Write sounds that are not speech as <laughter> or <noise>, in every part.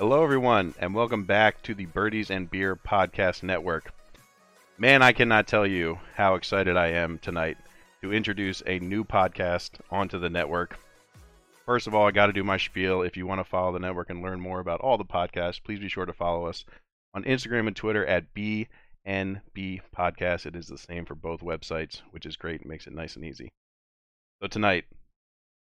Hello, everyone, and welcome back to the Birdies and Beer Podcast Network. Man, I cannot tell you how excited I am tonight to introduce a new podcast onto the network. First of all, I got to do my spiel. If you want to follow the network and learn more about all the podcasts, please be sure to follow us on Instagram and Twitter at BNB Podcast. It is the same for both websites, which is great. It makes it nice and easy. So tonight,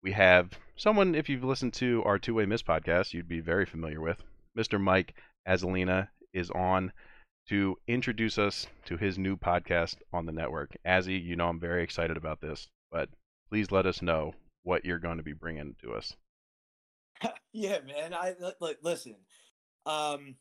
we have someone, if you've listened to our Two Way Miss podcast, you'd be very familiar with. Mr. Mike Azalina is on to introduce us to his new podcast on the network. Azzy, you know I'm very excited about this, but please let us know what you're going to be bringing to us. <laughs> yeah, man. I li- listen. Um,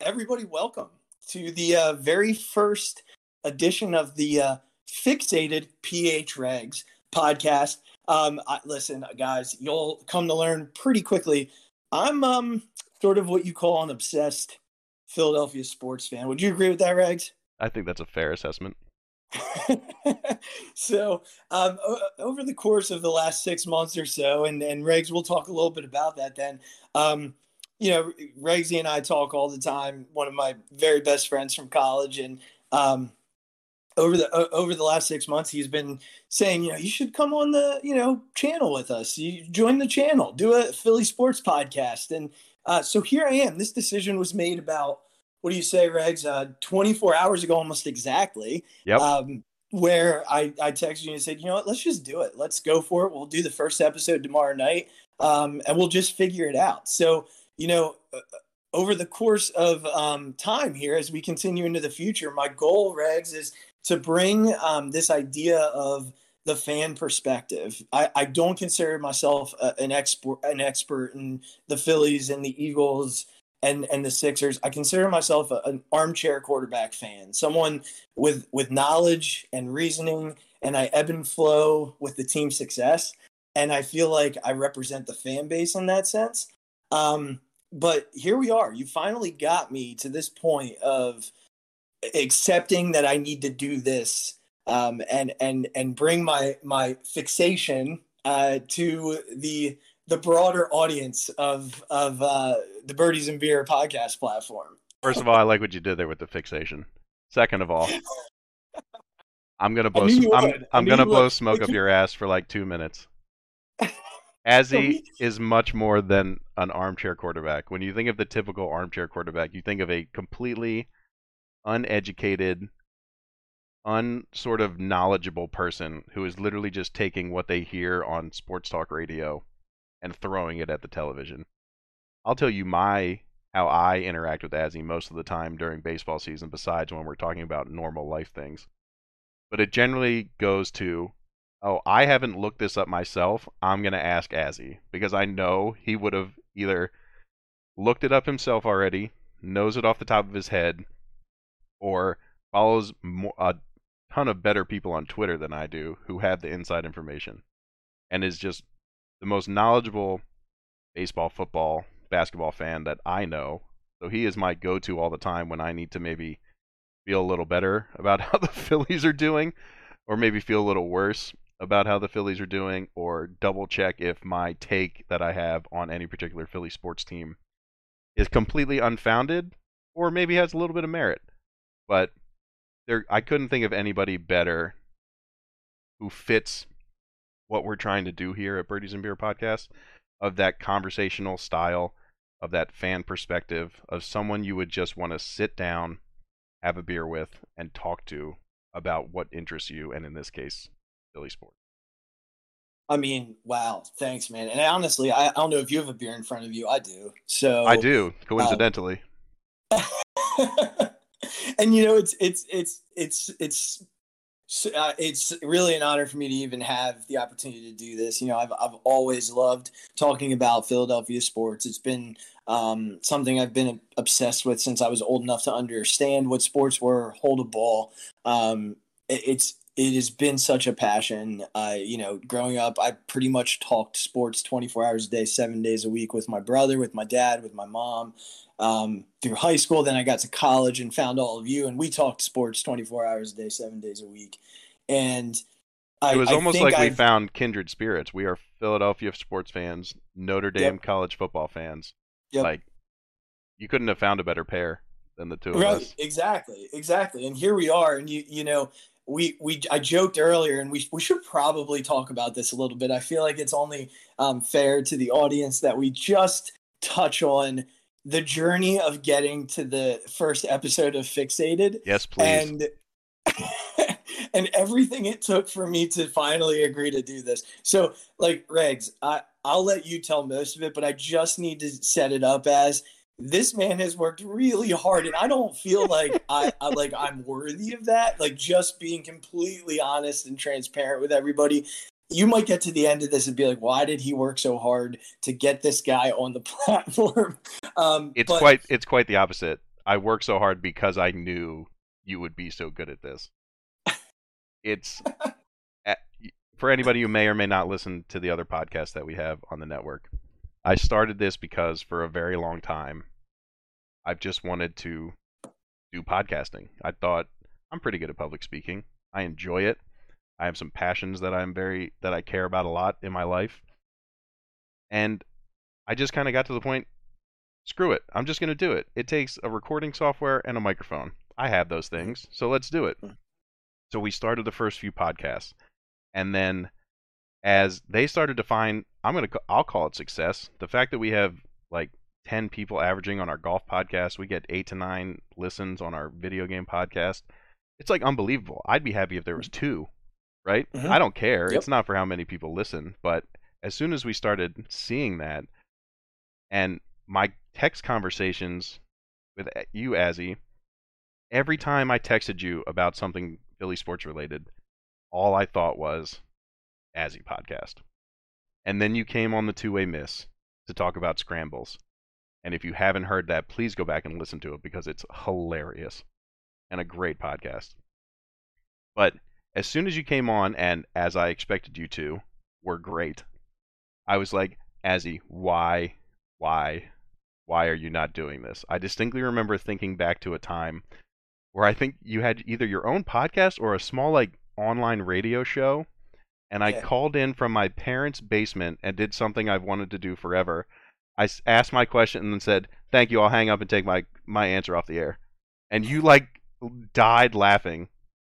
everybody, welcome to the uh, very first edition of the uh, Phixated PH Regz podcast. Um, I, listen, guys, you'll come to learn pretty quickly. I'm um sort of what you call an obsessed Philadelphia sports fan. Would you agree with that, Regz? I think that's a fair assessment. <laughs> so, um, over the course of the last six months or so, and and Regz, we'll talk a little bit about that then. Um, you know, Regsy and I talk all the time. One of my very best friends from college, and um, over the uh, over the last six months, he's been saying, you know, you should come on the you know channel with us. You join the channel, do a Philly sports podcast, and uh, so here I am. This decision was made about what do you say, Regz? Uh, 24 hours ago, almost exactly. Yep. Um, where I, I texted you and said, you know what, let's just do it. Let's go for it. We'll do the first episode tomorrow night, um, and we'll just figure it out. So, you know, uh, over the course of um, time here, as we continue into the future, my goal, Regz, is to bring um, this idea of the fan perspective. I, I don't consider myself a, an expert an expert in the Phillies and the Eagles and and the Sixers. I consider myself a, an armchair quarterback fan, someone with with knowledge and reasoning, and I ebb and flow with the team success. And I feel like I represent the fan base in that sense. Um, but here we are. You finally got me to this point of accepting that I need to do this um, and and and bring my my fixation uh, to the the broader audience of of uh, the Birdies and Beer podcast platform. First of all, I like what you did there with the fixation. Second of all, <laughs> I'm gonna blow I'm, I'm gonna blow would. smoke up your ass for like two minutes. <laughs> Azzy is much more than an armchair quarterback. When you think of the typical armchair quarterback, you think of a completely uneducated, unsort of knowledgeable person who is literally just taking what they hear on sports talk radio and throwing it at the television. I'll tell you my how I interact with Azzy most of the time during baseball season, besides when we're talking about normal life things. But it generally goes to, oh, I haven't looked this up myself. I'm going to ask Azzy because I know he would have either looked it up himself already, knows it off the top of his head, or follows a ton of better people on Twitter than I do who have the inside information and is just the most knowledgeable baseball, football, basketball fan that I know. So he is my go to all the time when I need to maybe feel a little better about <laughs> how the Phillies are doing, or maybe feel a little worse about how the Phillies are doing, or double check if my take that I have on any particular Philly sports team is completely unfounded, or maybe has a little bit of merit but there I couldn't think of anybody better who fits what we're trying to do here at Birdies and Beer podcast of that conversational style, of that fan perspective, of someone you would just want to sit down, have a beer with, and talk to about what interests you, and in this case, Philly sports. I mean, wow, thanks, man. And honestly, I, I, don't know if you have a beer in front of you. I do. So I do, coincidentally. Um, <laughs> and you know, it's it's it's it's it's uh, it's really an honor for me to even have the opportunity to do this. You know, I've I've always loved talking about Philadelphia sports. It's been um, something I've been obsessed with since I was old enough to understand what sports were, hold a ball. Um, it, it's it has been such a passion. Uh, you know, growing up, I pretty much talked sports 24 hours a day, seven days a week with my brother, with my dad, with my mom um, through high school. Then I got to college and found all of you, and we talked sports 24 hours a day, seven days a week. And I, it was almost like we found kindred spirits. We are Philadelphia sports fans, Notre Dame yep. college football fans. Yep. Like you couldn't have found a better pair than the two of right, us. Exactly, exactly. And here we are, and you you know we we I joked earlier, and we we should probably talk about this a little bit. I feel like it's only um, fair to the audience that we just touch on the journey of getting to the first episode of Phixated. Yes, please. And <laughs> and everything it took for me to finally agree to do this. So, like Regz, I I'll let you tell most of it, but I just need to set it up as this man has worked really hard and i don't feel like I, I, like i'm worthy of that. Like just being completely honest and transparent with everybody you might get to the end of this and be like why did he work so hard to get this guy on the <laughs> platform? Um it's but... quite it's quite the opposite. I worked so hard because i knew you would be so good at this. It's <laughs> for anybody who may or may not listen to the other podcasts that we have on the network I started this because for a very long time I've just wanted to do podcasting. I thought I'm pretty good at public speaking. I enjoy it. I have some passions that I'm very that I care about a lot in my life. And I just kind of got to the point screw it. I'm just going to do it. It takes a recording software and a microphone. I have those things, so let's do it. Hmm. So we started the first few podcasts. And then as they started to find I'm going to I'll call it success. The fact that we have like 10 people averaging on our golf podcast. We get 8 to 9 listens on our video game podcast. It's like unbelievable. I'd be happy if there was 2, right? Mm-hmm. I don't care. Yep. It's not for how many people listen, but as soon as we started seeing that and my text conversations with eh, you Azzy, every time I texted you about something Philly sports related, all I thought was Azzy podcast. And then you came on the two-way miss to talk about scrambles. And if you haven't heard that, please go back and listen to it because it's hilarious and a great podcast. But as soon as you came on, and as I expected you to, were great, I was like, Azzy, why, why, why are you not doing this? I distinctly remember thinking back to a time where I think you had either your own podcast or a small, like, online radio show. And I yeah. called in from my parents' basement and did something I've wanted to do forever. I asked my question and then said, "Thank you. I'll hang up and take my my answer off the air." And you like died laughing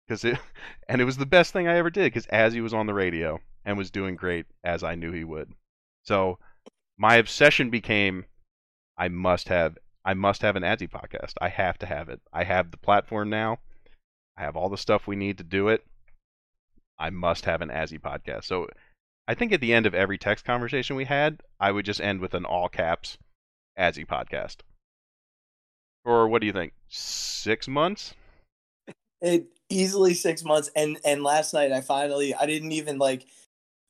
because it <laughs> and it was the best thing I ever did because as he was on the radio and was doing great as I knew he would. So my obsession became I must have I must have an Azzy podcast. I have to have it. I have the platform now. I have all the stuff we need to do it. I must have an Azzy podcast. So I think at the end of every text conversation we had, I would just end with an all caps Azzy podcast. Or what do you think? Six months? It easily six months. And and last night I finally I didn't even like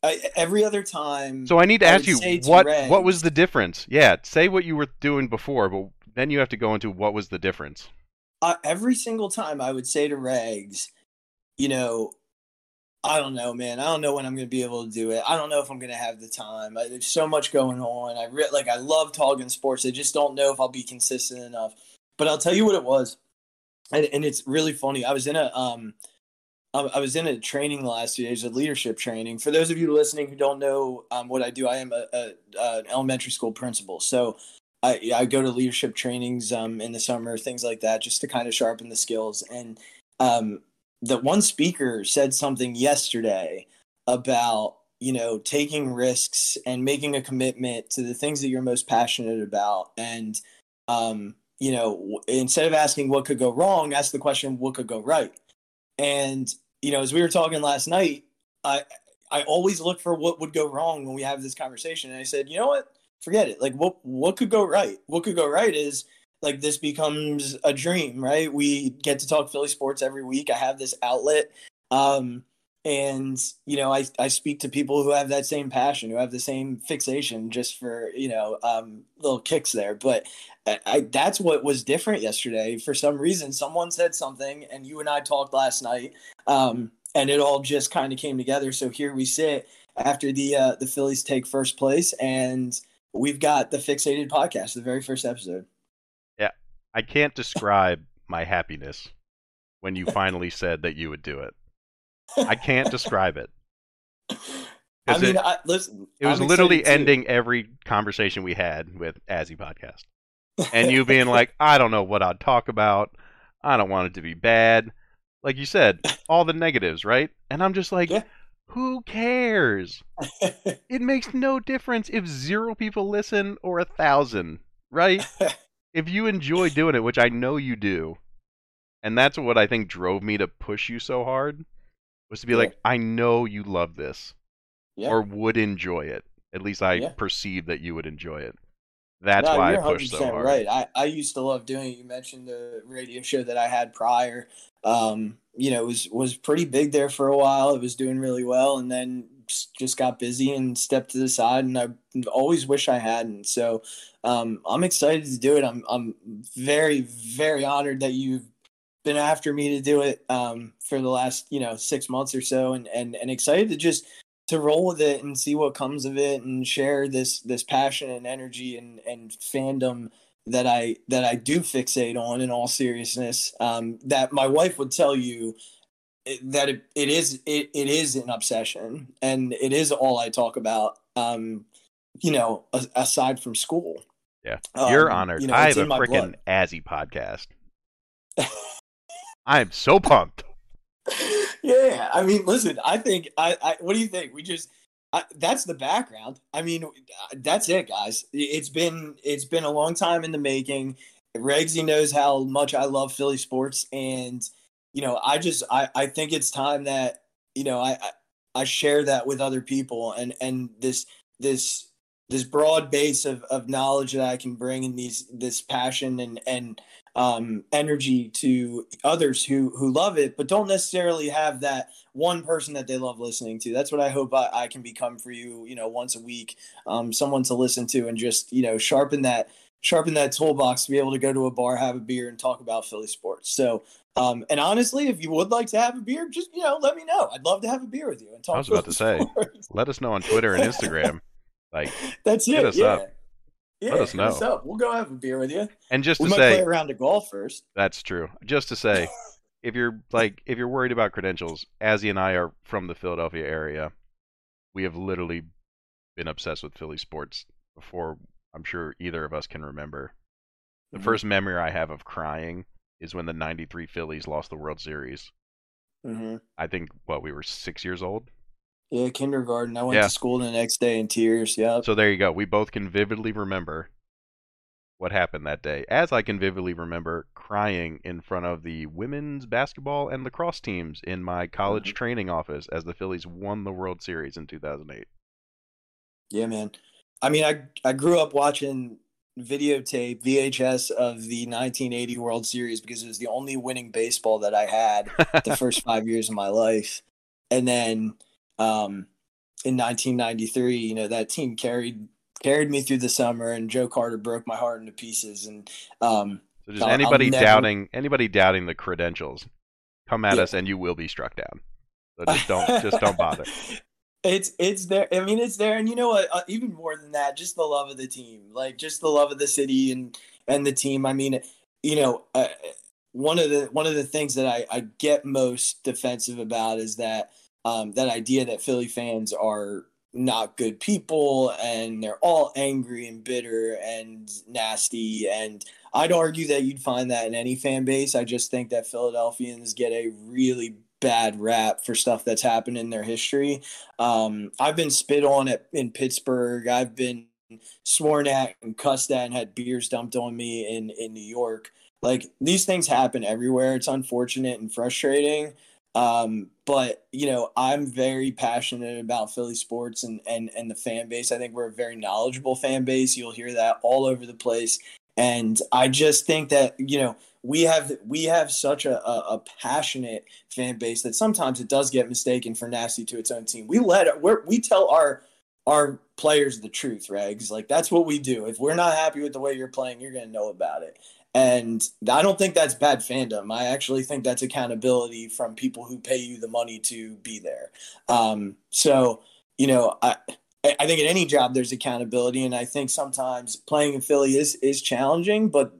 I, every other time. So I need to I ask you what Reg, what was the difference? Yeah, say what you were doing before, but then you have to go into what was the difference. Uh, every single time I would say to Regz, you know, I don't know, man. I don't know when I'm going to be able to do it. I don't know if I'm going to have the time. I, there's so much going on. I re- like I love talking sports. I just don't know if I'll be consistent enough. But I'll tell you what it was, and, and it's really funny. I was in a um, I was in a training last few days, a leadership training. For those of you listening who don't know um, what I do, I am a, a, a, an elementary school principal. So I, I go to leadership trainings um, in the summer, things like that, just to kind of sharpen the skills. And um, the one speaker said something yesterday about you know taking risks and making a commitment to the things that you're most passionate about. And um you know instead of asking what could go wrong ask the question what could go right? And you know as we were talking last night i i always look for what would go wrong when we have this conversation. And i said you know what? Forget it. Like what what could go right? What could go right is like this becomes a dream, right? We get to talk Philly sports every week. I have this outlet. Um, and you know, I, I speak to people who have that same passion, who have the same fixation just for, you know, um, little kicks there. But I, I, that's what was different yesterday. For some reason, someone said something and you and I talked last night. Um, and it all just kind of came together. So here we sit after the, uh, the Phillies take first place and we've got the Phixated podcast, the very first episode. I can't describe my happiness when you finally said that you would do it. I can't describe it. I mean, it, I, listen. It was literally ending every conversation we had with Azzy podcast. and you being <laughs> like, I don't know what I'd talk about. I don't want it to be bad. Like you said, all the negatives, right? And I'm just like, Yeah. who cares? <laughs> It makes no difference if zero people listen or a thousand, right? <laughs> if you enjoy doing it, which I know you do, and that's what I think drove me to push you so hard, was to be Yeah. like, I know you love this yeah. or would enjoy it. At least I Yeah. perceive that you would enjoy it. That's no, why I pushed so 100% hard. right. I, I used to love doing it. You mentioned the radio show that I had prior. Um, you know, it was was pretty big there for a while. It was doing really well, and then just got busy and stepped to the side. And I always wish I hadn't. So um, I'm excited to do it. I'm I'm very very honored that you've been after me to do it um, for the last you know six months or so, and and and excited to just to roll with it and see what comes of it and share this this passion and energy and and fandom that I that I do fixate on in all seriousness um, that my wife would tell you it- that it, it is it, it is an obsession and it is all I talk about um, you know a, aside from school Yeah. You're Um, honored. you know, I have a freaking. Azzy podcast. <laughs> I am so pumped. yeah, I mean, listen, I think I, I what do you think? We just I, that's the background. I mean, that's it, guys. It's been it's been a long time in the making. Regsy knows how much I love Philly sports, and you know, I just I, I think it's time that you know I, I share that with other people, and and this this this broad base of, of knowledge that I can bring in these this passion and and um, energy to others who who love it, but don't necessarily have that one person that they love listening to. That's what I hope I, I can become for you. You know, once a week, um, someone to listen to and just you know sharpen that sharpen that toolbox to be able to go to a bar, have a beer, and talk about Philly sports. So. Um, and honestly, if you would like to have a beer, just you know, let me know. I'd love to have a beer with you and talk. I was about <laughs> to say. Let us know on Twitter and Instagram. Like, <laughs> That's Hit it. us yeah. up. Yeah, Let us hit us know. up. We'll go have a beer with you. and just We to might say, play around to golf first. That's true. Just to say, <laughs> if you're like if you're worried about credentials, Azzy and I are from the Philadelphia area. We have literally been obsessed with Philly sports before I'm sure either of us can remember. The Mhm. first memory I have of crying is when the 93 Phillies lost the World Series. hmm I think what we were 6 years old. Yeah, kindergarten. I went Yeah. to school the next day in tears. Yeah. So there you go. We both can vividly remember what happened that day. As I can vividly remember crying in front of the women's basketball and lacrosse teams in my college Mhm. training office as the Phillies won the World Series in 2008. Yeah, man. I mean, I I grew up watching videotape VHS of the 1980 World Series because it was the only winning baseball that I had the <laughs> first five years of my life, and then um, in 1993, you know, that team carried carried me through the summer, and Joe Carter broke my heart into pieces, and um, So just I'll- I'll anybody never- doubting anybody doubting the credentials, come at Yeah. us and you will be struck down. So <laughs> just don't just don't bother. It's it's there. I mean, it's there, and you know what? Uh, even more than that, just the love of the team, like just the love of the city and and the team. I mean, you know, uh, one of the one of the things that I, I get most defensive about is that um, that idea that Philly fans are not good people and they're all angry and bitter and nasty. And I'd argue that you'd find that in any fan base. I just think that Philadelphians get a really bad rap for stuff that's happened in their history. Um, I've been spit on at, in Pittsburgh. I've been sworn at and cussed at and had beers dumped on me in, in New York. Like these things happen everywhere. It's unfortunate and frustrating. Um, but you know, I'm very passionate about Philly sports and, and, and the fan base. I think we're a very knowledgeable fan base. You'll hear that all over the place. And I just think that, you know, we have we have such a, a, a passionate fan base that sometimes it does get mistaken for nasty to its own team. We let we we tell our our players the truth, Regz. Like that's what we do. If we're not happy with the way you're playing, you're to know about it. And I don't think that's bad fandom. I actually think that's accountability from people who pay you the money to be there. Um, so, you know, I I think in any job there's accountability, and I think sometimes playing in Philly is is challenging, but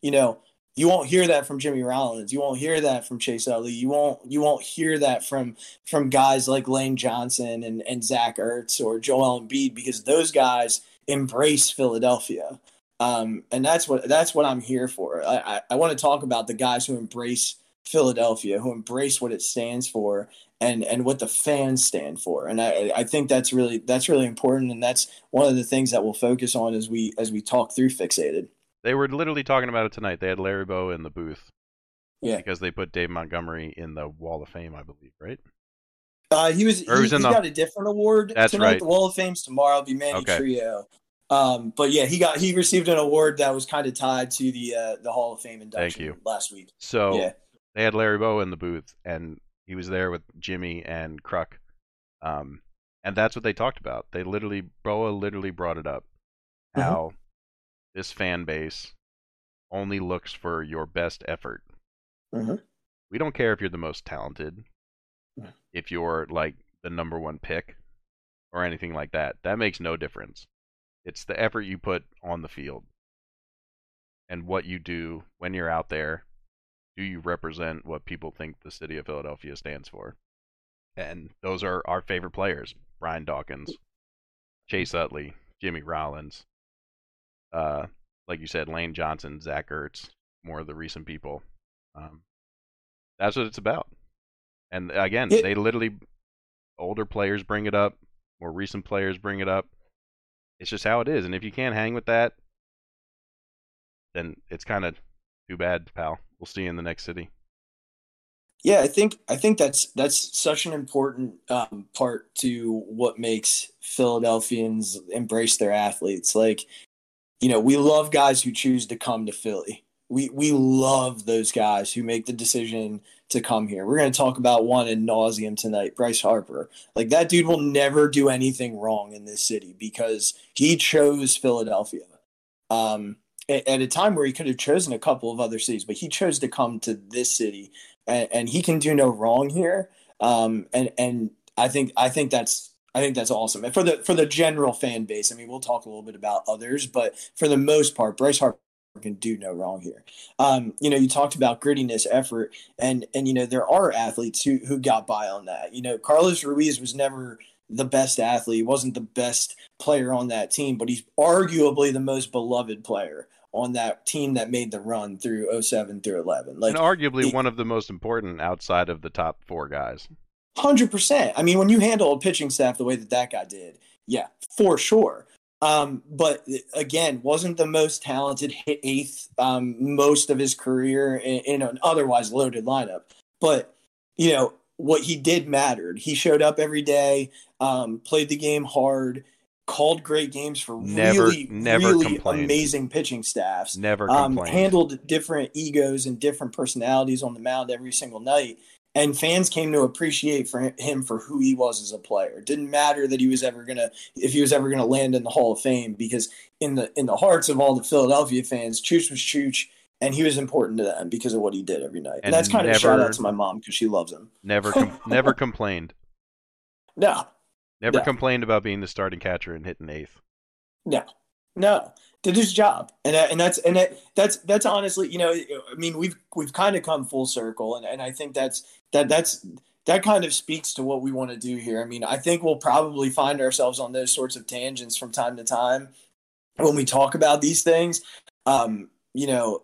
you know, you won't hear that from Jimmy Rollins. You won't hear that from Chase Utley. You won't you won't hear that from from guys like Lane Johnson and, and Zach Ertz or Joel Embiid because those guys embrace Philadelphia. Um, and that's what that's what I'm here for. I, I, I want to talk about the guys who embrace Philadelphia, who embrace what it stands for and and what the fans stand for. And I I think that's really that's really important, and that's one of the things that we'll focus on as we as we talk through Phixated. They were literally talking about it tonight. They had Larry Bowa in the booth. Yeah. Because they put Dave Montgomery in the Wall of Fame, I believe, right? Uh, he was. He, he the... got a different award That's tonight. Right. The Wall of Fame's tomorrow. It'll be Manny okay. Trillo. Um, but yeah, he got he received an award that was kind of tied to the uh, the Hall of Fame induction Thank you. last week. So yeah. they had Larry Bowa in the booth, and he was there with Jimmy and Kruk. Um, and that's what they talked about. They literally, Bowa literally brought it up. Mm-hmm. How. This fan base only looks for your best effort. Mm-hmm. We don't care if you're the most talented, if you're like the number one pick or anything like that. That makes no difference. It's the effort you put on the field and what you do when you're out there. Do you represent what people think the city of Philadelphia stands for? And those are our favorite players Brian Dawkins, Chase Utley, Jimmy Rollins, uh, like you said, Lane Johnson, Zach Ertz, more of the recent people. Um, that's what it's about. And again, it, they literally older players bring it up, more recent players bring it up. It's just how it is. And if you can't hang with that, then it's kind of too bad, pal. We'll see you in the next city. Yeah, I think I think that's that's such an important um, part to what makes Philadelphians embrace their athletes. Like you know, we love guys who choose to come to Philly. We we love those guys who make the decision to come here. We're going to talk about one in nauseum tonight, Bryce Harper. Like that dude will never do anything wrong in this city because he chose Philadelphia. Um, at, at a time where he could have chosen a couple of other cities, but he chose to come to this city, and, and he can do no wrong here. Um, and and I think I think that's I think that's awesome. And for the for the general fan base, I mean, we'll talk a little bit about others, but for the most part, Bryce Harper can do no wrong here. Um, you know, you talked about grittiness, effort, and and you know there are athletes who who got by on that. You know, Carlos Ruiz was never the best athlete, he wasn't the best player on that team, but he's arguably the most beloved player on that team that made the run through 07 through 11. Like, and arguably he, one of the most important outside of the top four guys. Hundred percent. I mean, when you handle a pitching staff the way that that guy did, yeah, for sure. Um, but again, wasn't the most talented, hit eighth um, most of his career in, in, an otherwise loaded lineup. But you know what he did mattered. He showed up every day, um, played the game hard, called great games for never, really, never really complained. amazing pitching staffs. Never um, complained. handled different egos and different personalities on the mound every single night and fans came to appreciate for him for who he was as a player. It didn't matter that he was ever gonna if he was ever gonna land in the Hall of Fame because in the in the hearts of all the Philadelphia fans, Chooch was Chooch, and he was important to them because of what he did every night. And, and that's kind never, of a shout out to my mom because she loves him. Never com- <laughs> never complained. No. Never no. complained about being the starting catcher and hitting eighth. No. No did his job, and and that's and that, that's that's honestly, you know, I mean, we've we've kind of come full circle, and and I think that's that that's that kind of speaks to what we want to do here. I mean, I think we'll probably find ourselves on those sorts of tangents from time to time when we talk about these things. Um, you know,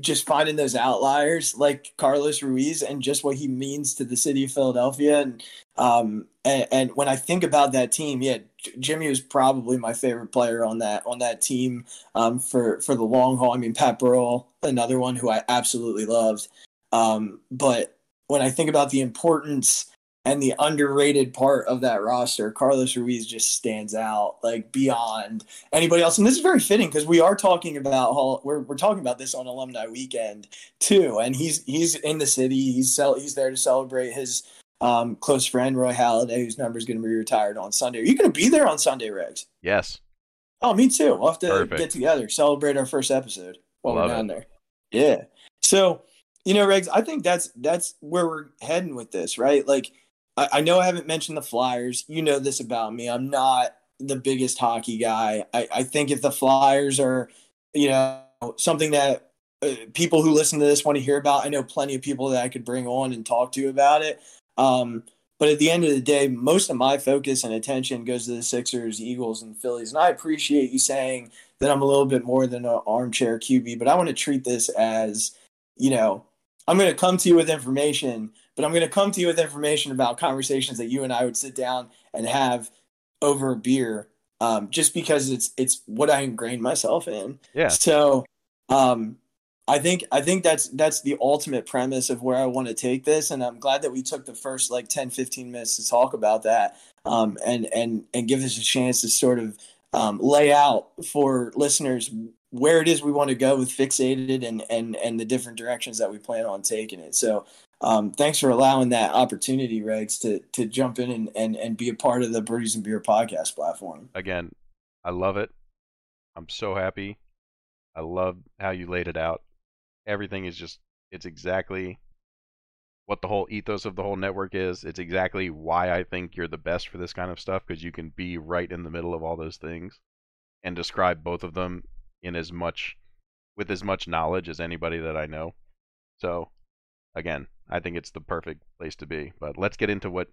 just finding those outliers like Carlos Ruiz and just what he means to the city of Philadelphia. And um, and, and when I think about that team, yeah, Jimmy was probably my favorite player on that on that team um, for for the long haul. I mean, Pat Burrell, another one who I absolutely loved. Um, but when I think about the importance and the underrated part of that roster, Carlos Ruiz just stands out like beyond anybody else. And this is very fitting because we are talking about we're we're talking about this on Alumni Weekend too, and he's he's in the city. He's cel- he's there to celebrate his um, close friend Roy Halladay, whose number is going to be retired on Sunday. Are you going to be there on Sunday, Regz? Yes. Oh, me too. We'll have to Perfect. get together, celebrate our first episode while Love we're down it. there. Yeah. So you know, Regz, I think that's that's where we're heading with this, right? Like I, I know I haven't mentioned the Flyers. You know this about me. I'm not the biggest hockey guy. I, I think if the Flyers are, you know, something that uh, people who listen to this want to hear about, I know plenty of people that I could bring on and talk to about it. Um, but at the end of the day, most of my focus and attention goes to the Sixers, Eagles, and Phillies. And I appreciate you saying that I'm a little bit more than an armchair QB, but I want to treat this as, you know, I'm going to come to you with information, but I'm going to come to you with information about conversations that you and I would sit down and have over a beer, um, just because it's it's what I ingrained myself in. Yeah. So, um, I think I think that's that's the ultimate premise of where I want to take this, and I'm glad that we took the first like 10, 15 minutes to talk about that, um, and and and give us a chance to sort of um, lay out for listeners where it is we want to go with Phixated and and and the different directions that we plan on taking it. So um, thanks for allowing that opportunity, Regz, to to jump in and, and and be a part of the Birdies and Beer podcast platform. Again, I love it. I'm so happy. I love how you laid it out. Everything is just it's exactly what the whole ethos of the whole network is. It's exactly why I think you're the best for this kind of stuff because you can be right in the middle of all those things and describe both of them in as much with as much knowledge as anybody that I know. So, again, I think it's the perfect place to be. But let's get into what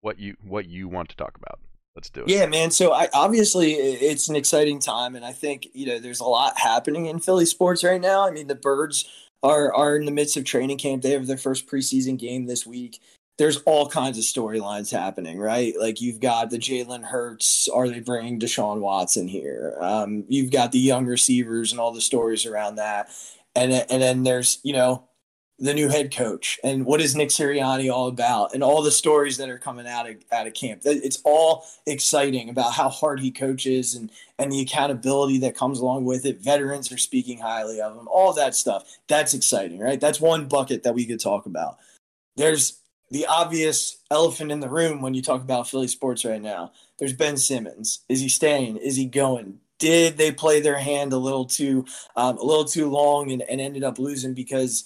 what you what you want to talk about. Let's do it. Yeah, man. So I obviously it's an exciting time, and I think you know there's a lot happening in Philly sports right now. I mean, the Birds are are in the midst of training camp. They have their first preseason game this week. There's all kinds of storylines happening, right? Like you've got the Jalen Hurts. Are they bringing Deshaun Watson here? Um, you've got the young receivers and all the stories around that, and and then there's you know the new head coach and what is Nick Sirianni all about and all the stories that are coming out of out of camp. It's all exciting about how hard he coaches and and the accountability that comes along with it. Veterans are speaking highly of him. All that stuff. That's exciting, right? That's one bucket that we could talk about. There's the obvious elephant in the room when you talk about Philly sports right now. There's Ben Simmons. Is he staying? Is he going? Did they play their hand a little too um, a little too long and, and ended up losing because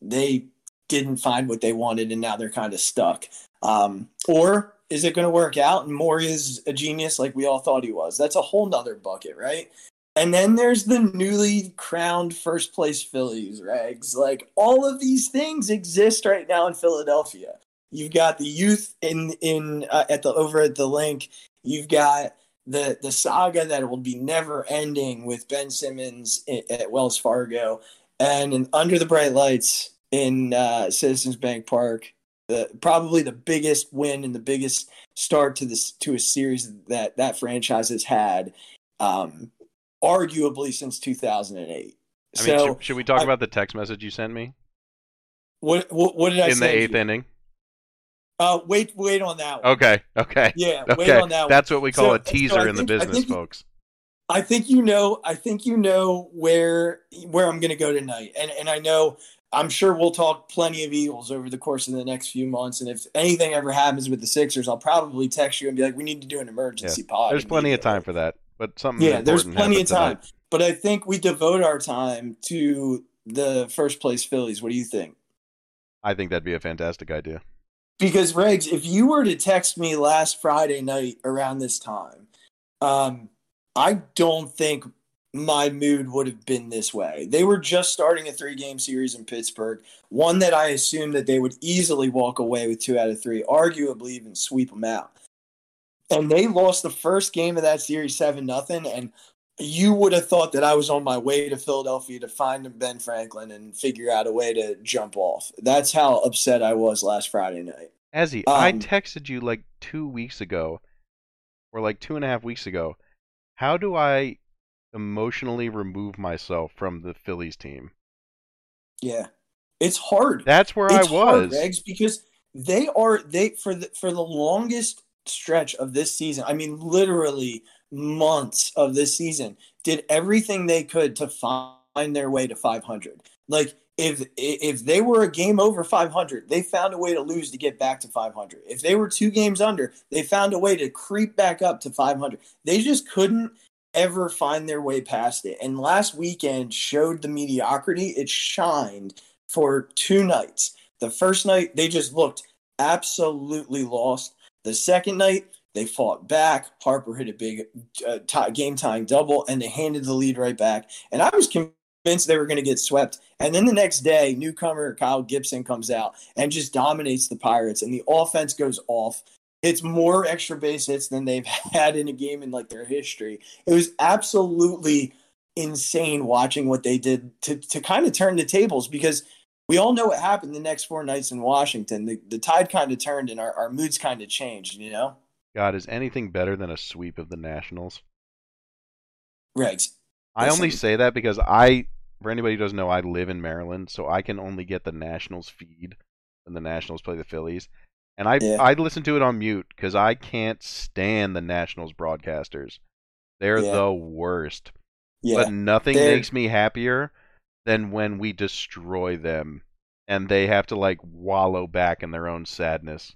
they didn't find what they wanted and now they're kind of stuck. Um, or is it going to work out and Morey is a genius like we all thought he was? That's a whole nother bucket, right? And then there's the newly crowned first place Phillies, Regz. Like all of these things exist right now in Philadelphia. You've got the youth in in uh, at the over at the Linc. You've got the the saga that will be never ending with Ben Simmons at Wells Fargo and in Under the Bright Lights in uh, Citizens Bank Park, the, probably the biggest win and the biggest start to this to a series that that franchise has had, um, arguably since 2008. I mean, so, should, should we talk I, about the text message you sent me? What what, what did I say in the eighth inning? Uh, wait, wait on that. One. Okay, okay. Yeah, okay. wait on that. One. That's what we call so, a teaser so in think, the business, folks. I think you know. I think you know where where I'm going to go tonight, and and I know. I'm sure we'll talk plenty of Eagles over the course of the next few months, and if anything ever happens with the Sixers, I'll probably text you and be like, "We need to do an emergency yeah. pod." There's plenty of time for that, but something. Yeah, there's plenty of time, tonight. but I think we devote our time to the first place Phillies. What do you think? I think that'd be a fantastic idea. Because Regz, if you were to text me last Friday night around this time, um, I don't think my mood would have been this way. They were just starting a three game series in Pittsburgh, one that I assumed that they would easily walk away with two out of three, arguably even sweep them out. And they lost the first game of that series 7 nothing. And you would have thought that I was on my way to Philadelphia to find Ben Franklin and figure out a way to jump off. That's how upset I was last Friday night. Azzy, um, I texted you like two weeks ago, or like two and a half weeks ago how do I emotionally remove myself from the Phillies team? Yeah, it's hard. That's where it's I was, hard, because they are they for the for the longest stretch of this season. I mean, literally months of this season, did everything they could to find their way to 500. Like if if they were a game over 500, they found a way to lose to get back to 500. If they were two games under, they found a way to creep back up to 500. They just couldn't ever find their way past it. And last weekend showed the mediocrity. It shined for two nights. The first night they just looked absolutely lost. The second night they fought back. Harper hit a big uh, game tying double, and they handed the lead right back. And I was convinced they were going to get swept. And then the next day, newcomer Kyle Gibson comes out and just dominates the Pirates, and the offense goes off. It's more extra base hits than they've <laughs> had in a game in like their history. It was absolutely insane watching what they did to to kind of turn the tables because we all know what happened the next four nights in Washington. The the tide kind of turned and our, our moods kind of changed, you know? God, is anything better than a sweep of the Nationals? Regz. I only say that because I for anybody who doesn't know, I live in Maryland, so I can only get the Nationals feed when the Nationals play the Phillies. And I yeah. I listen to it on mute because I can't stand the Nationals broadcasters. They're yeah. the worst. Yeah. But nothing They're... makes me happier than when we destroy them and they have to like wallow back in their own sadness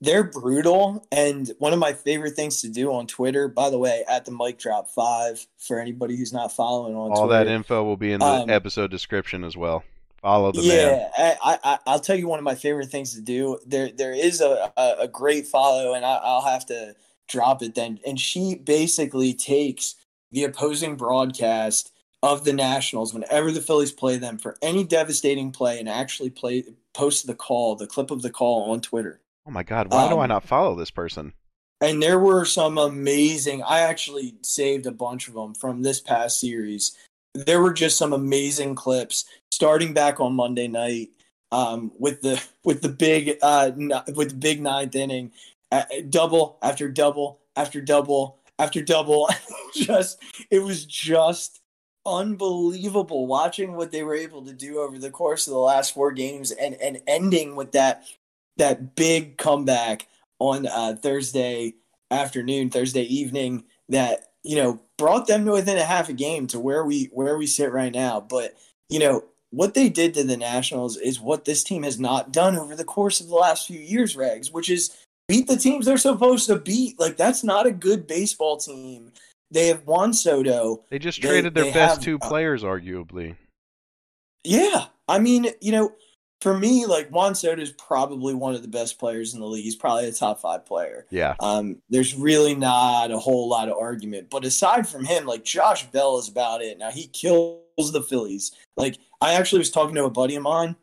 they're brutal and one of my favorite things to do on twitter by the way at the mic drop five for anybody who's not following on all twitter, that info will be in the um, episode description as well follow the mail. yeah man. I, I will tell you one of my favorite things to do there there is a, a, a great follow and I, i'll have to drop it then and she basically takes the opposing broadcast of the nationals whenever the phillies play them for any devastating play and actually play post the call the clip of the call on twitter Oh my god, why um, do I um, not follow this person? And there were some amazing. I actually saved a bunch of them from this past series. There were just some amazing clips starting back on Monday night um, with the <laughs> with the big uh, with the big ninth inning, uh, double after double after double after double. <laughs> just it was just unbelievable watching what they were able to do over the course of the last four games and and ending with that that big comeback on uh, Thursday afternoon, Thursday evening that you know brought them to within a half a game to where we where we sit right now. But you know what they did to the Nationals is what this team has not done over the course of the last few years, Regz, which is beat the teams they're supposed to beat. Like that's not a good baseball team. They have Juan Soto. They just traded they, their they best have, two uh, players, arguably. Yeah, I mean, you know, for me, like Juan Soto is probably one of the best players in the league. He's probably a top five player. Yeah. Um, there's really not a whole lot of argument. But aside from him, like Josh Bell is about it. Now he kills the Phillies. Like I actually was talking to a buddy of mine,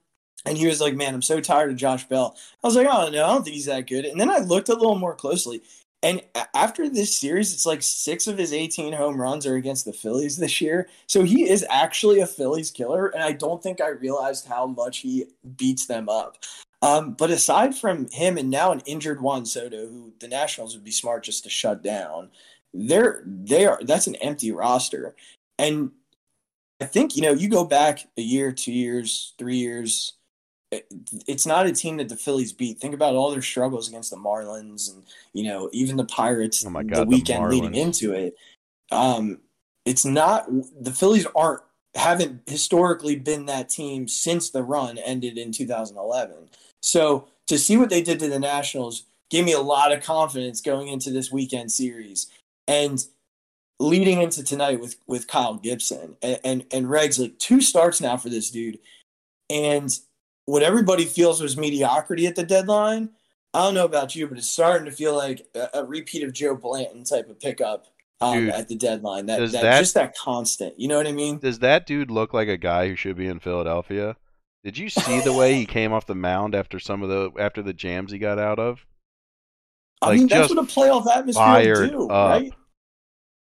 and he was like, "Man, I'm so tired of Josh Bell." I was like, "Oh no, I don't think he's that good." And then I looked a little more closely. And after this series, it's like six of his 18 home runs are against the Phillies this year. So he is actually a Phillies killer. And I don't think I realized how much he beats them up. Um, but aside from him and now an injured Juan Soto, who the Nationals would be smart just to shut down, they're they are that's an empty roster. And I think, you know, you go back a year, two years, three years, it's not a team that the Phillies beat. Think about all their struggles against the Marlins and you know even the Pirates. Oh God, the weekend the leading into it. Um, it's not the Phillies aren't haven't historically been that team since the run ended in 2011. So to see what they did to the Nationals gave me a lot of confidence going into this weekend series and leading into tonight with with Kyle Gibson and and, and Regz like two starts now for this dude and what everybody feels was mediocrity at the deadline. I don't know about you, but it's starting to feel like a, a repeat of Joe Blanton type of pickup um, dude, at the deadline. That, that, that, just that constant. You know what I mean? Does that dude look like a guy who should be in Philadelphia? Did you see the way he <laughs> came off the mound after some of the after the jams he got out of? Like, I mean, that's what a playoff atmosphere would do, up. right?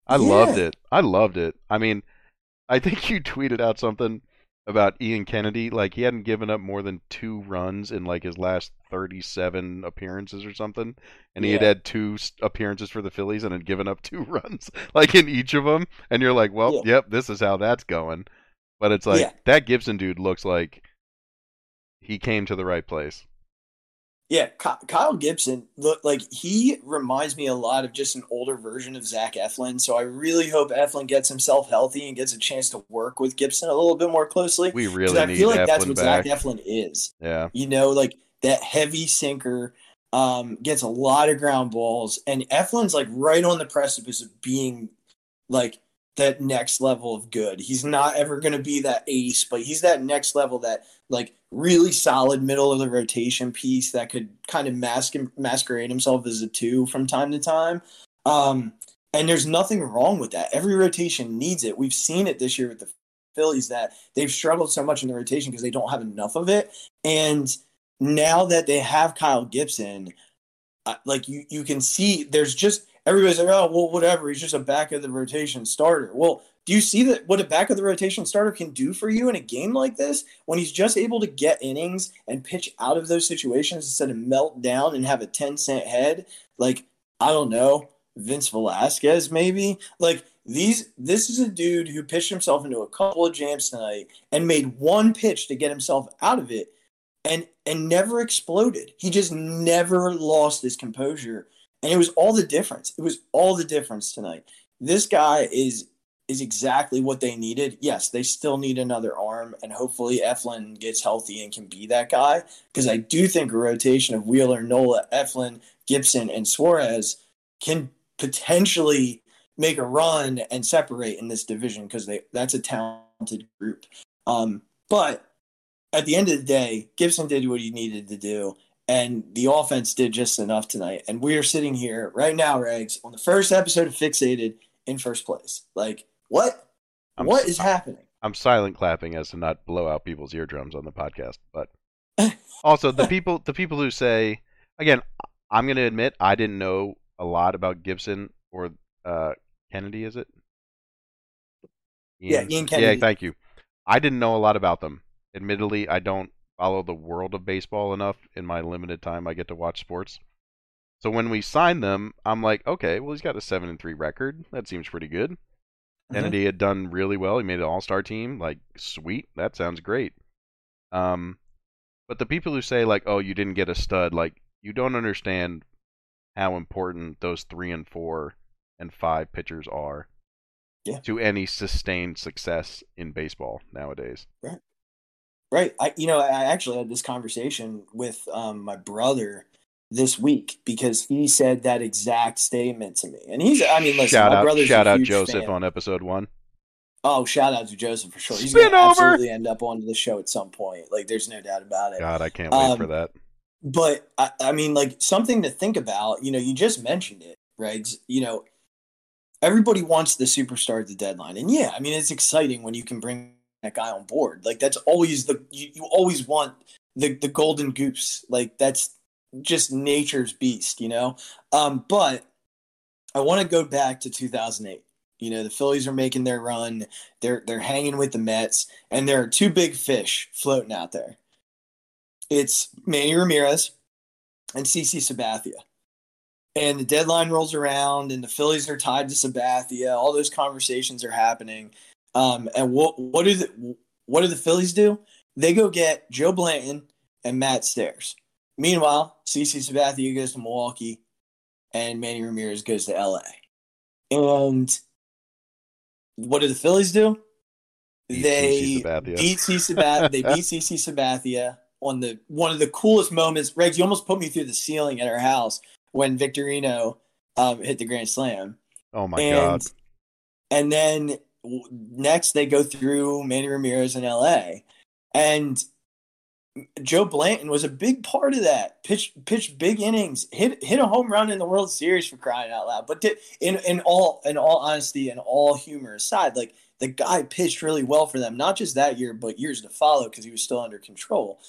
I yeah. loved it. I loved it. I mean, I think you tweeted out something about Ian Kennedy. Like he hadn't given up more than two runs in like his last 37 appearances or something, and he yeah. had had two appearances for the Phillies and had given up <laughs> two runs like in each of them. And you're like, well, yeah. yep, this is how that's going. But it's like yeah. that Gibson dude looks like he came to the right place. Yeah, Kyle Gibson, look like he reminds me a lot of just an older version of Zach Eflin. So I really hope Eflin gets himself healthy and gets a chance to work with Gibson a little bit more closely. We really I feel like Eflin that's what back. Zach Eflin is. Yeah, you know, like that heavy sinker, um, gets a lot of ground balls, and Eflin's like right on the precipice of being like that next level of good. He's not ever going to be that ace, but he's that next level that like really solid middle of the rotation piece that could kind of mask him, masquerade himself as a two from time to time. Um, and there's nothing wrong with that. Every rotation needs it. We've seen it this year with the Phillies that they've struggled so much in the rotation because they don't have enough of it. And now that they have Kyle Gibson, like you you can see there's just everybody's like oh well whatever he's just a back of the rotation starter. Well, do you see that what a back of the rotation starter can do for you in a game like this when he's just able to get innings and pitch out of those situations instead of melt down and have a 10 cent head like I don't know Vince Velasquez maybe like these this is a dude who pitched himself into a couple of jams tonight and made one pitch to get himself out of it and and never exploded. He just never lost his composure. And it was all the difference. It was all the difference tonight. This guy is is exactly what they needed. Yes, they still need another arm, and hopefully Eflin gets healthy and can be that guy. Because I do think a rotation of Wheeler, Nola, Eflin, Gibson, and Suarez can potentially make a run and separate in this division because they that's a talented group. Um, but at the end of the day, Gibson did what he needed to do, and the offense did just enough tonight. And we are sitting here right now, Regz, on the first episode of Phixated in first place. Like, what? I'm, what is happening? I'm silent clapping as to not blow out people's eardrums on the podcast, but <laughs> also the people the people who say again, I'm going to admit I didn't know a lot about Gibson or uh, Kennedy. Is it? Ian? Yeah, Ian Kennedy. Yeah, thank you. I didn't know a lot about them admittedly, I don't follow the world of baseball enough in my limited time I get to watch sports. So when we signed them, I'm like, okay, well he's got a seven and three record. That seems pretty good. Mm-hmm. Kennedy had done really well. He made an All Star team. Like, sweet. That sounds great. Um, but the people who say like, oh, you didn't get a stud, like, you don't understand how important those three and four and five pitchers are yeah. to any sustained success in baseball nowadays. Right. Right. I you know, I actually had this conversation with um, my brother this week because he said that exact statement to me. And he's I mean, listen, shout my out, brother's shout out Joseph fan. on episode one. Oh, shout out to Joseph for sure. He's gonna absolutely end up on the show at some point. Like there's no doubt about it. God, I can't wait um, for that. But I, I mean, like something to think about, you know, you just mentioned it, right? You know, everybody wants the superstar at the deadline. And yeah, I mean it's exciting when you can bring that guy on board. Like that's always the you, you always want the the golden goose. Like that's just nature's beast, you know. Um, but I want to go back to 2008. You know, the Phillies are making their run. They're they're hanging with the Mets, and there are two big fish floating out there. It's Manny Ramirez and CC Sabathia. And the deadline rolls around, and the Phillies are tied to Sabathia. All those conversations are happening. Um, and what what do the what do the Phillies do? They go get Joe Blanton and Matt Stairs. Meanwhile, CC Sabathia goes to Milwaukee, and Manny Ramirez goes to LA. And what do the Phillies do? They beat CC Sabathia. they <laughs> beat CC Sabathia on the one of the coolest moments. Regz, you almost put me through the ceiling at our house when Victorino um, hit the grand slam. Oh my and, god! And then next they go through Manny Ramirez in LA. And Joe Blanton was a big part of that. Pitch pitched big innings, hit hit a home run in the World Series for crying out loud. But in in all in all honesty and all humor aside, like the guy pitched really well for them, not just that year, but years to follow because he was still under control.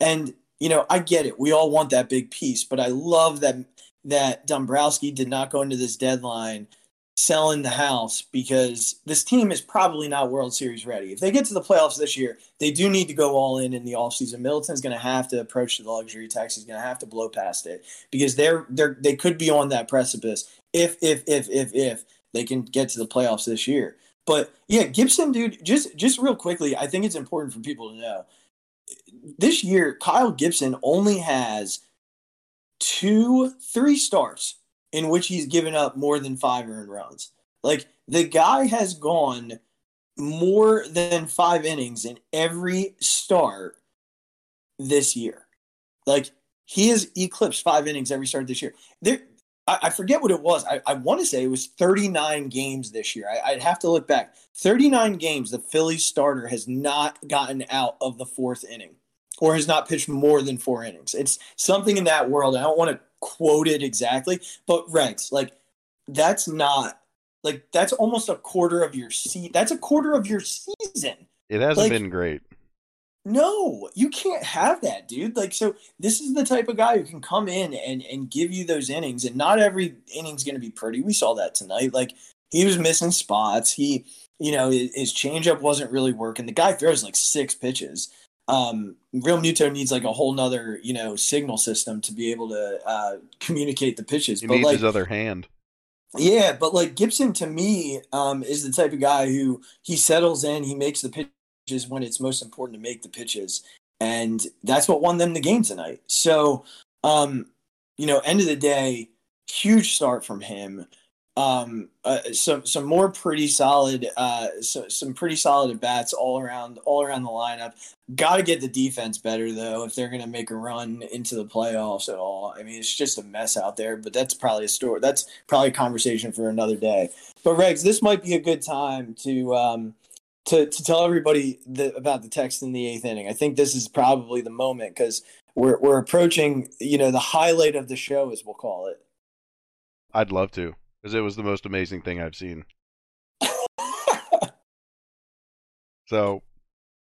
And you know, I get it. We all want that big piece, but I love that that Dombrowski did not go into this deadline selling the house because this team is probably not World Series ready. If they get to the playoffs this year, they do need to go all in in the offseason. Middleton's going to have to approach the luxury tax. He's going to have to blow past it because they're they're they could be on that precipice if if if if if they can get to the playoffs this year. But yeah, Gibson, dude, just just real quickly, I think it's important for people to know. This year, Kyle Gibson only has two, three starts in which he's given up more than five earned runs. Like the guy has gone more than five innings in every start this year. Like he has eclipsed five innings every start this year. There, I, I forget what it was. I, I want to say it was 39 games this year. I, I'd have to look back. 39 games the Phillies starter has not gotten out of the fourth inning or has not pitched more than four innings. It's something in that world. I don't want to quoted exactly, but Regz, like that's not like that's almost a quarter of your seat. That's a quarter of your season. It hasn't like, been great. No, you can't have that, dude. Like, so this is the type of guy who can come in and and give you those innings, and not every inning's going to be pretty. We saw that tonight. Like, he was missing spots. He, you know, his changeup wasn't really working. The guy throws like six pitches. Um, Realmuto needs like a whole nother, you know, signal system to be able to uh, communicate the pitches. He but needs like, his other hand. Yeah, but like Gibson to me um, is the type of guy who he settles in, he makes the pitches when it's most important to make the pitches, and that's what won them the game tonight. So, um, you know, end of the day, huge start from him um, uh, some some more pretty solid, uh, so, some pretty solid bats all around all around the lineup. Got to get the defense better though if they're going to make a run into the playoffs at all. I mean, it's just a mess out there. But that's probably a story. That's probably a conversation for another day. But Regz, this might be a good time to. Um, to, to tell everybody the, about the text in the eighth inning. I think this is probably the moment because we're we're approaching, you know, the highlight of the show, as we'll call it. I'd love to because it was the most amazing thing I've seen. <laughs> so,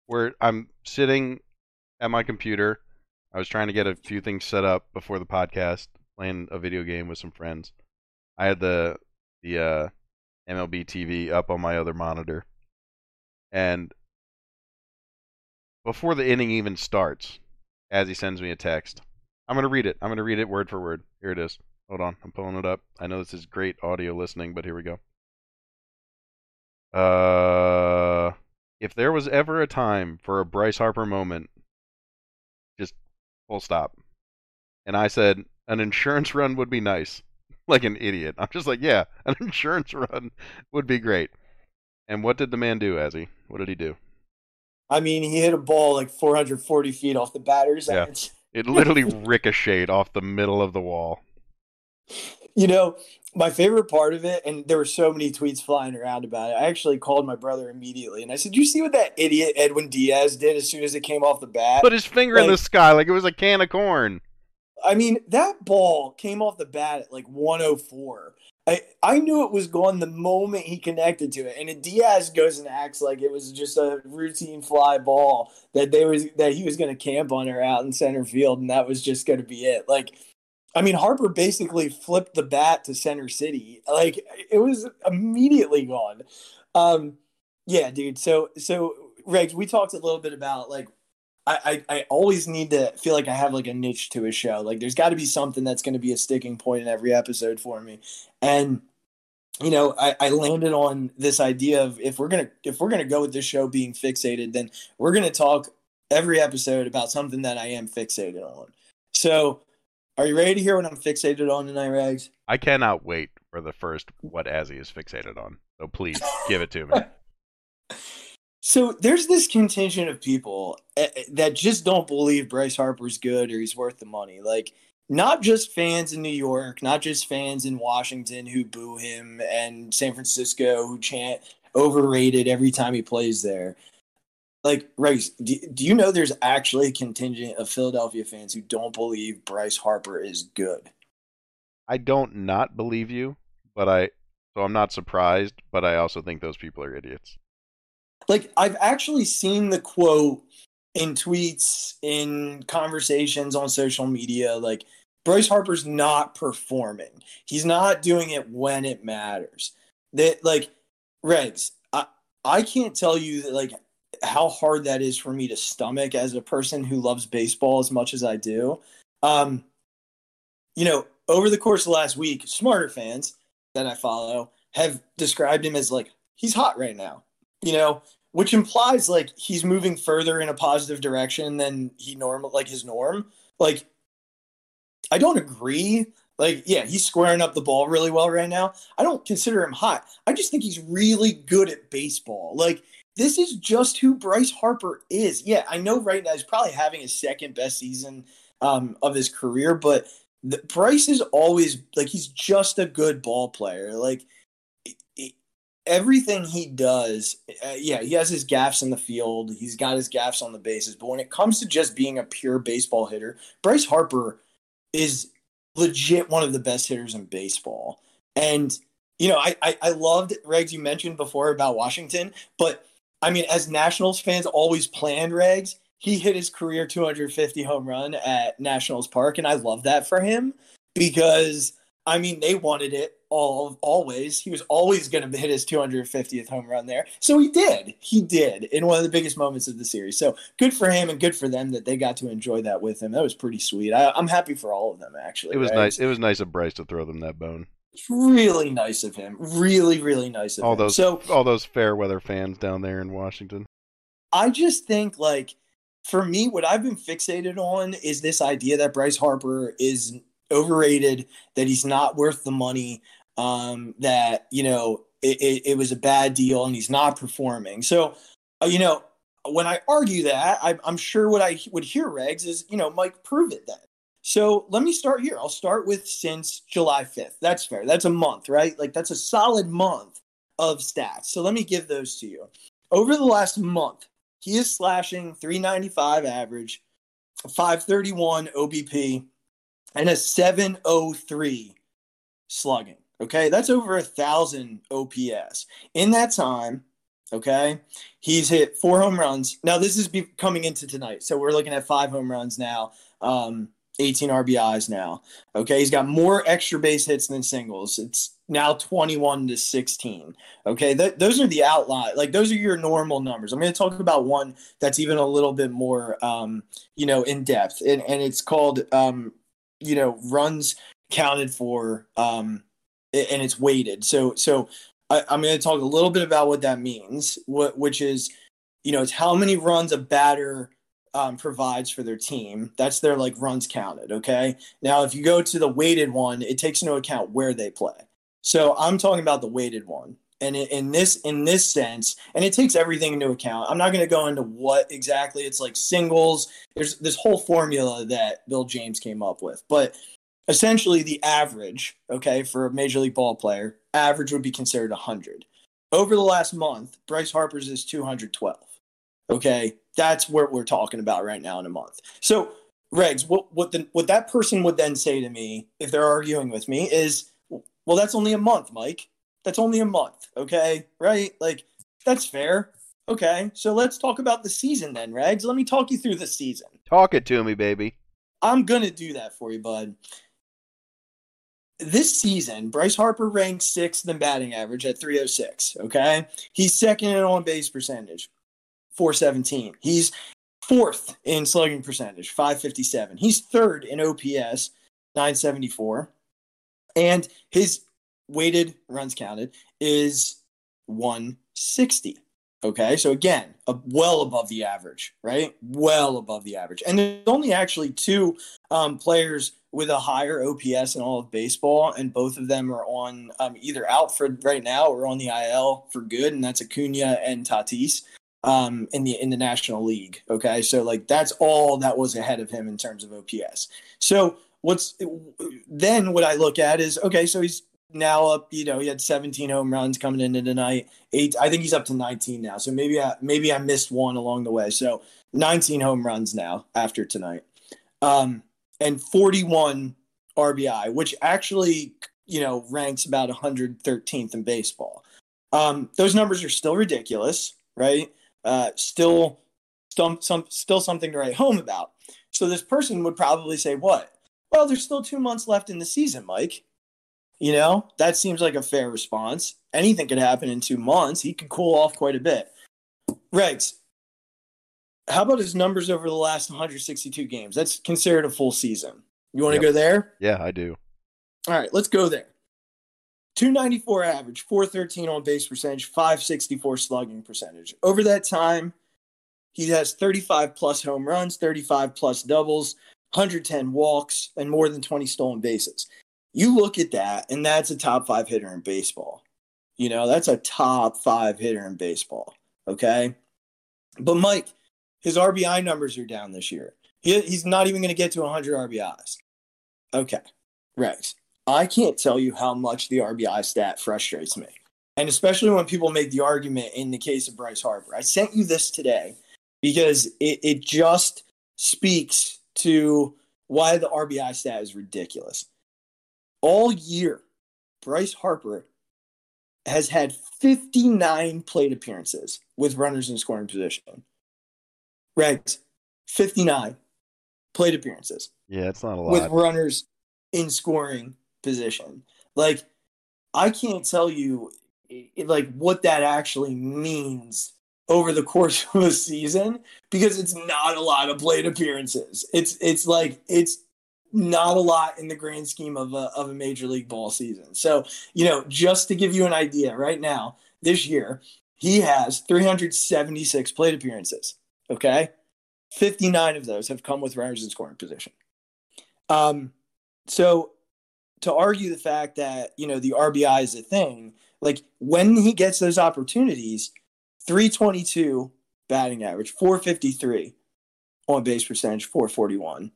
we're I'm sitting at my computer. I was trying to get a few things set up before the podcast, playing a video game with some friends. I had the the uh, MLB TV up on my other monitor, and before the inning even starts, as he sends me a text, I'm gonna read it. I'm gonna read it word for word. Here it is. Hold on, I'm pulling it up. I know this is great audio listening, but here we go. Uh, if there was ever a time for a Bryce Harper moment, just full stop. And I said, an insurance <laughs> run would be nice. <laughs> like an idiot. I'm just like, yeah, <laughs> an insurance run would be great. And what did the man do, Azzy? What did he do? I mean, he hit a ball like 440 feet off the batter's yeah. edge. It literally ricocheted off the middle of the wall. You know, my favorite part of it, and there were so many tweets flying around about it. I actually called my brother immediately and I said, You see what that idiot Edwin Diaz did as soon as it came off the bat? Put his finger like, in the sky like it was a can of corn. I mean, that ball came off the bat at like 104. I, I knew it was gone the moment he connected to it. And Diaz goes and acts like it was just a routine fly ball that they was that he was gonna camp on her out in center field and that was just gonna be it. Like I mean, Harper basically flipped the bat to center city. Like it was immediately gone. Um, yeah, dude. So, so Regz, we talked a little bit about like I, I, I always need to feel like I have like a niche to a show. Like there's got to be something that's going to be a sticking point in every episode for me. And you know, I, I landed on this idea of if we're gonna if we're gonna go with this show being fixated, then we're gonna talk every episode about something that I am fixated on. So are you ready to hear what I'm fixated on tonight, Regz? I cannot wait for the first what Azzy is fixated on. So please give it to me. <laughs> So there's this contingent of people eh, eh, that just don't believe Bryce Harper's good or he's worth the money. Like not just fans in New York, not just fans in Washington who boo him and San Francisco who chant overrated every time he plays there like Rice, do, do you know there's actually a contingent of Philadelphia fans who don't believe Bryce Harper is good? I don't not believe you, but I so I'm not surprised, but I also think those people are idiots. Like I've actually seen the quote in tweets, in conversations on social media, like Bryce Harper's not performing. He's not doing it when it matters. That like Regz, I I can't tell you that like how hard that is for me to stomach as a person who loves baseball as much as I do. Um, you know, over the course of last week, smarter fans that I follow have described him as like he's hot right now. You know, which implies like he's moving further in a positive direction than he normal like his norm. Like I don't agree. Like, yeah, he's squaring up the ball really well right now. I don't consider him hot. I just think he's really good at baseball. Like, this is just who Bryce Harper is. Yeah, I know right now he's probably having his second best season um, of his career, but the, Bryce is always like he's just a good ball player. Like it, it, everything he does, uh, yeah, he has his gaffes in the field, he's got his gaffes on the bases, but when it comes to just being a pure baseball hitter, Bryce Harper is legit one of the best hitters in baseball. And you know, I, I, I loved Regz you mentioned before about Washington, but I mean, as Nationals fans always planned, Regz, he hit his career 250 home run at Nationals Park, and I love that for him because I mean they wanted it all always. He was always going to hit his 250th home run there, so he did. He did in one of the biggest moments of the series. So good for him and good for them that they got to enjoy that with him. That was pretty sweet. I, am happy for all of them actually. It was right? nice. It was nice of Bryce to throw them that bone. It's really nice of him. Really, really nice of all him. those so all those fair weather fans down there in Washington. I just think like for me, what I've been fixated on is this idea that Bryce Harper is overrated, that he's not worth the money, um, that you know it, it, it, was a bad deal and he's not performing. So, uh, you know, when I argue that, I, I'm sure what I would hear, Regz, is you know, Mike, prove it then. So let me start here. I'll start with since July 5th. That's fair. That's a month, right? Like that's a solid month of stats. So let me give those to you. Over the last month, he is slashing 395 average, 531 OBP, and a 703 slugging. Okay, that's over a thousand OPS. In that time, okay, he's hit four home runs. Now, this is be- coming into tonight. So we're looking at five home runs now. Um, 18 RBIs now. Okay, he's got more extra base hits than singles. It's now 21 to 16. Okay, Th- those are the outlier. Like those are your normal numbers. I'm going to talk about one that's even a little bit more, um, you know, in depth, and and it's called, um, you know, runs counted for, um, and it's weighted. So so I, I'm going to talk a little bit about what that means. What which is, you know, it's how many runs a batter um, provides for their team. That's their like runs counted. Okay. Now, if you go to the weighted one, it takes into account where they play. So I'm talking about the weighted one. And in this in this sense, and it takes everything into account. I'm not going to go into what exactly it's like singles. There's this whole formula that Bill James came up with, but essentially the average, okay, for a major league ball player, average would be considered 100. Over the last month, Bryce Harper's is 212. Okay, that's what we're talking about right now in a month. So, Regz, what what the, what that person would then say to me if they're arguing with me is, well, that's only a month, Mike. That's only a month. Okay, right? Like that's fair. Okay, so let's talk about the season then, Regz. Let me talk you through the season. Talk it to me, baby. I'm gonna do that for you, bud. This season, Bryce Harper ranks sixth in batting average at 306. Okay, he's second in on base percentage. 417. He's fourth in slugging percentage, 557. He's third in OPS, 974. And his weighted runs counted is 160. Okay, so again, a, well above the average, right? Well above the average. And there's only actually two um, players with a higher OPS in all of baseball, and both of them are on um, either out for right now or on the IL for good, and that's Acuna and Tatis um, in the in the National League. Okay, so like that's all that was ahead of him in terms of OPS. So what's then what I look at is okay, so he's now up. You know, he had 17 home runs coming into tonight. Eight, I think he's up to 19 now. So maybe I maybe I missed one along the way. So 19 home runs now after tonight, um, and 41 RBI, which actually you know ranks about 113th in baseball. Um, those numbers are still ridiculous, right? Uh, still some, some still something to write home about. So this person would probably say, "What? Well, there's still two months left in the season, Mike. You know that seems like a fair response. Anything could happen in two months. He could cool off quite a bit." Regz, how about his numbers over the last 162 games? That's considered a full season. You want to yep. go there? Yeah, I do. All right, let's go there. 294 average, 413 on base percentage, 564 slugging percentage. Over that time, he has 35 plus home runs, 35 plus doubles, 110 walks, and more than 20 stolen bases. You look at that, and that's a top five hitter in baseball. You know, that's a top five hitter in baseball. Okay. But Mike, his RBI numbers are down this year. He, he's not even going to get to 100 RBIs. Okay. Regz, I can't tell you how much the RBI stat frustrates me. And especially when people make the argument in the case of Bryce Harper. I sent you this today because it, it just speaks to why the RBI stat is ridiculous. All year, Bryce Harper has had 59 plate appearances with runners in scoring position. Regz, 59 plate appearances. Yeah, it's not a lot. With runners in scoring position. Like, I can't tell you like what that actually means over the course <laughs> of a season because it's not a lot of plate appearances. It's it's like it's not a lot in the grand scheme of a of a major league ball season. So, you know, just to give you an idea, right now, this year, he has 376 plate appearances. Okay. 59 of those have come with runners in scoring position. Um, so to argue the fact that, you know, the RBI is a thing, like when he gets those opportunities, 322 batting average, 453 on base percentage, 441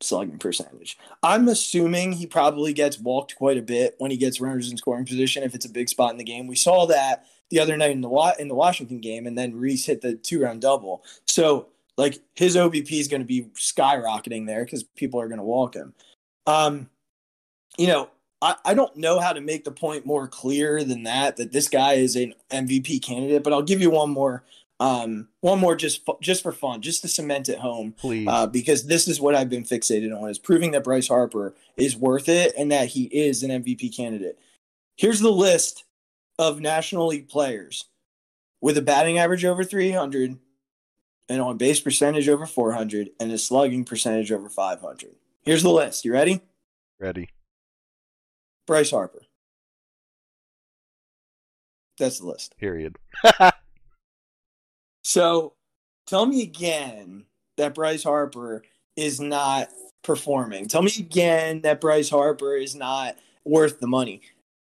slugging percentage. I'm assuming he probably gets walked quite a bit when he gets runners in scoring position if it's a big spot in the game. We saw that the other night in the in the Washington game, and then Rhys hit the two round double. So like his OBP is going to be skyrocketing there because people are going to walk him. Um, you know, I, I don't know how to make the point more clear than that that this guy is an MVP candidate, but I'll give you one more um, one more just just for fun, just to cement it home, please, uh, because this is what I've been fixated on: is proving that Bryce Harper is worth it and that he is an MVP candidate. Here's the list of National League players with a batting average over 300, and on base percentage over 400, and a slugging percentage over 500. Here's the list. You ready? Ready. Bryce Harper. That's the list. Period. <laughs> so tell me again that Bryce Harper is not performing. Tell me again that Bryce Harper is not worth the money.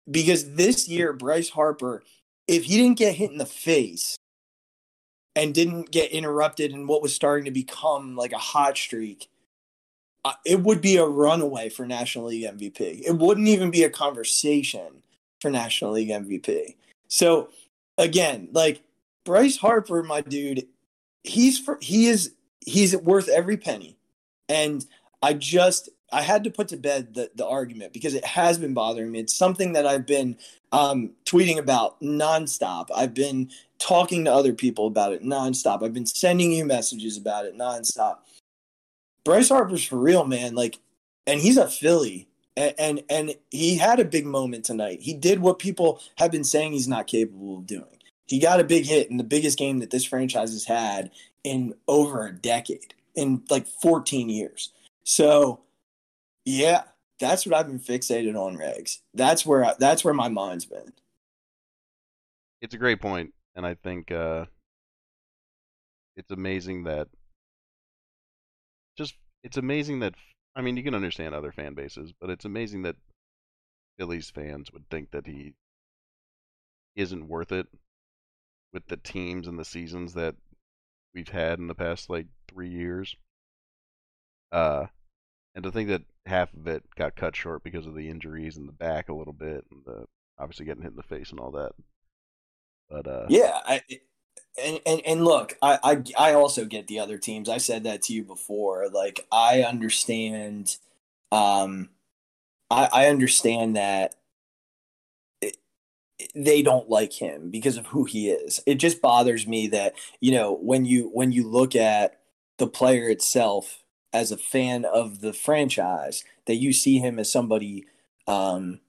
Because this year, Bryce Harper, if he didn't get hit in the face and didn't get interrupted in what was starting to become like a hot streak, it would be a runaway for National League MVP. It wouldn't even be a conversation for National League MVP. So again, like Bryce Harper, my dude, he's for, he is he's worth every penny. And I just I had to put to bed the, the argument because it has been bothering me. It's something that I've been um, tweeting about nonstop. I've been talking to other people about it nonstop. I've been sending you messages about it nonstop. Bryce Harper's for real, man. Like, and he's a Philly, and, and and he had a big moment tonight. He did what people have been saying he's not capable of doing. He got a big hit in the biggest game that this franchise has had in over a decade, in like 14 years. So, yeah, that's what I've been fixated on, Regz. That's where I, that's where my mind's been. It's a great point, and I think uh, it's amazing that it's amazing that I mean you can understand other fan bases, but it's amazing that Phillies fans would think that he isn't worth it with the teams and the seasons that we've had in the past like three years. Uh, and to think that half of it got cut short because of the injuries in the back a little bit, and the obviously getting hit in the face and all that. But uh, yeah, I, and, and and look, I, I I also get the other teams. I said that to you before. Like I understand, um, I I understand that it, they don't like him because of who he is. It just bothers me that you know when you when you look at the player itself as a fan of the franchise, that you see him as somebody um,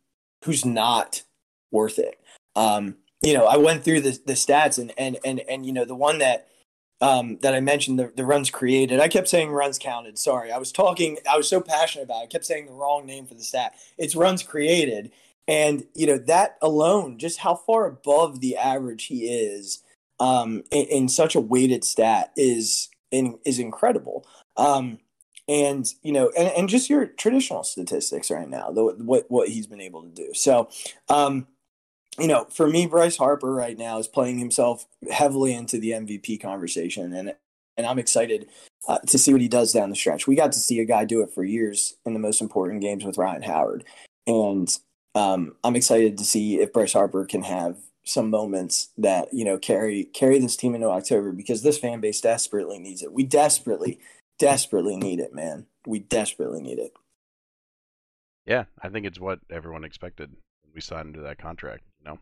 who's not worth it. Um, you know, I went through the, the stats and, and, and, and, you know, the one that, um, that I mentioned, the, the runs created, I kept saying runs counted. Sorry. I was talking, I was so passionate about it. I kept saying the wrong name for the stat. It's runs created. And, you know, that alone, just how far above the average he is, um, in, in such a weighted stat is, in, is incredible. Um, and you know, and, and just your traditional statistics right now, the, what what he's been able to do. So, um, you know, for me, Bryce Harper right now is playing himself heavily into the MVP conversation, and and I'm excited uh, to see what he does down the stretch. We got to see a guy do it for years in the most important games with Ryan Howard, and um, I'm excited to see if Bryce Harper can have some moments that you know carry carry this team into October because this fan base desperately needs it. We desperately, desperately need it, man. We desperately need it. Yeah, I think it's what everyone expected we signed into that contract you know.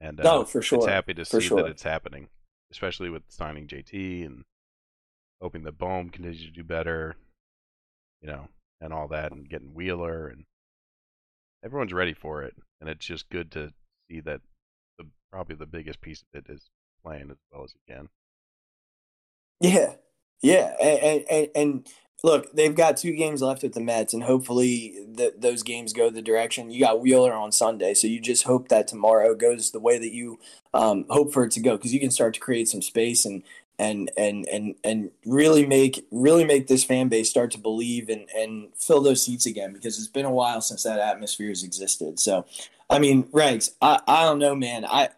And uh, no, for sure. It's happy to for see sure. that it's happening, especially with signing JT and hoping that Bohm continues to do better, you know, and all that, and getting Wheeler, and everyone's ready for it. And it's just good to see that the probably the biggest piece of it is playing as well as he can. Yeah, yeah, and, and, and look, they've got two games left with the Mets, and hopefully the, those games go the direction. You got Wheeler on Sunday, so you just hope that tomorrow goes the way that you um, hope for it to go, because you can start to create some space and and and and and really make really make this fan base start to believe and and fill those seats again, because it's been a while since that atmosphere has existed. So, I mean, Regz, I I don't know, man, I.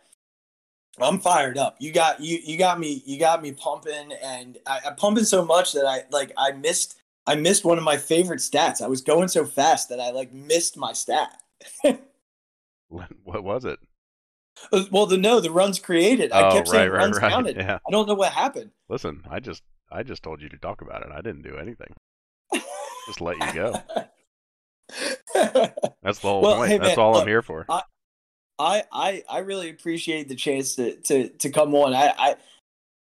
I'm fired up. You got you you got me you got me pumping and I, I pumping so much that I like I missed I missed one of my favorite stats. I was going so fast that I like missed my stat. <laughs> what was it? Uh, well, the no, the runs created. I oh, kept saying right, runs right. counted. Yeah. I don't know what happened. Listen, I just I just told you to talk about it. I didn't do anything. <laughs> just let you go. <laughs> That's the whole Well, point. hey, That's man, all look, I'm here for. I, I I I really appreciate the chance to to to come on. I I,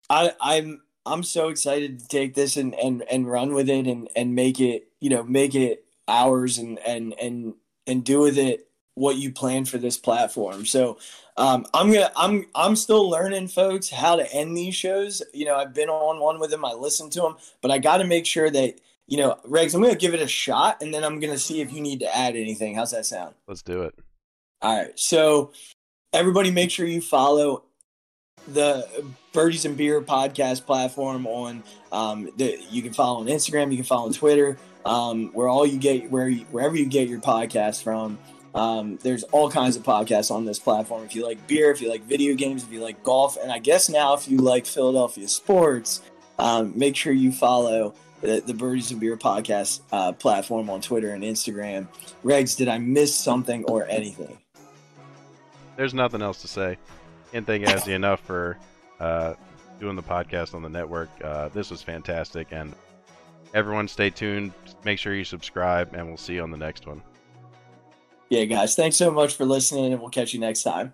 I I'm I'm so excited to take this and and and run with it and and make it you know make it ours and and and and do with it what you plan for this platform. So um, I'm gonna I'm I'm still learning, folks, how to end these shows. You know, I've been on one with them, I listened to them, but I got to make sure that you know, Regz, I'm gonna give it a shot, and then I'm gonna see if you need to add anything. How's that sound? Let's do it. All right. So everybody make sure you follow the Birdies and Beer podcast platform on um the, you can follow on Instagram, you can follow on Twitter, um, where all you get where you, wherever you get your podcast from. Um, there's all kinds of podcasts on this platform. If you like beer, if you like video games, if you like golf, and I guess now if you like Philadelphia sports, um, make sure you follow the, the Birdies and Beer podcast uh, platform on Twitter and Instagram. Regz, did I miss something or anything? There's nothing else to say. Can't thank Azzy enough for uh, doing the podcast on the network. Uh, this was fantastic, and everyone stay tuned. Make sure you subscribe, and we'll see you on the next one. Yeah, guys, thanks so much for listening, and we'll catch you next time.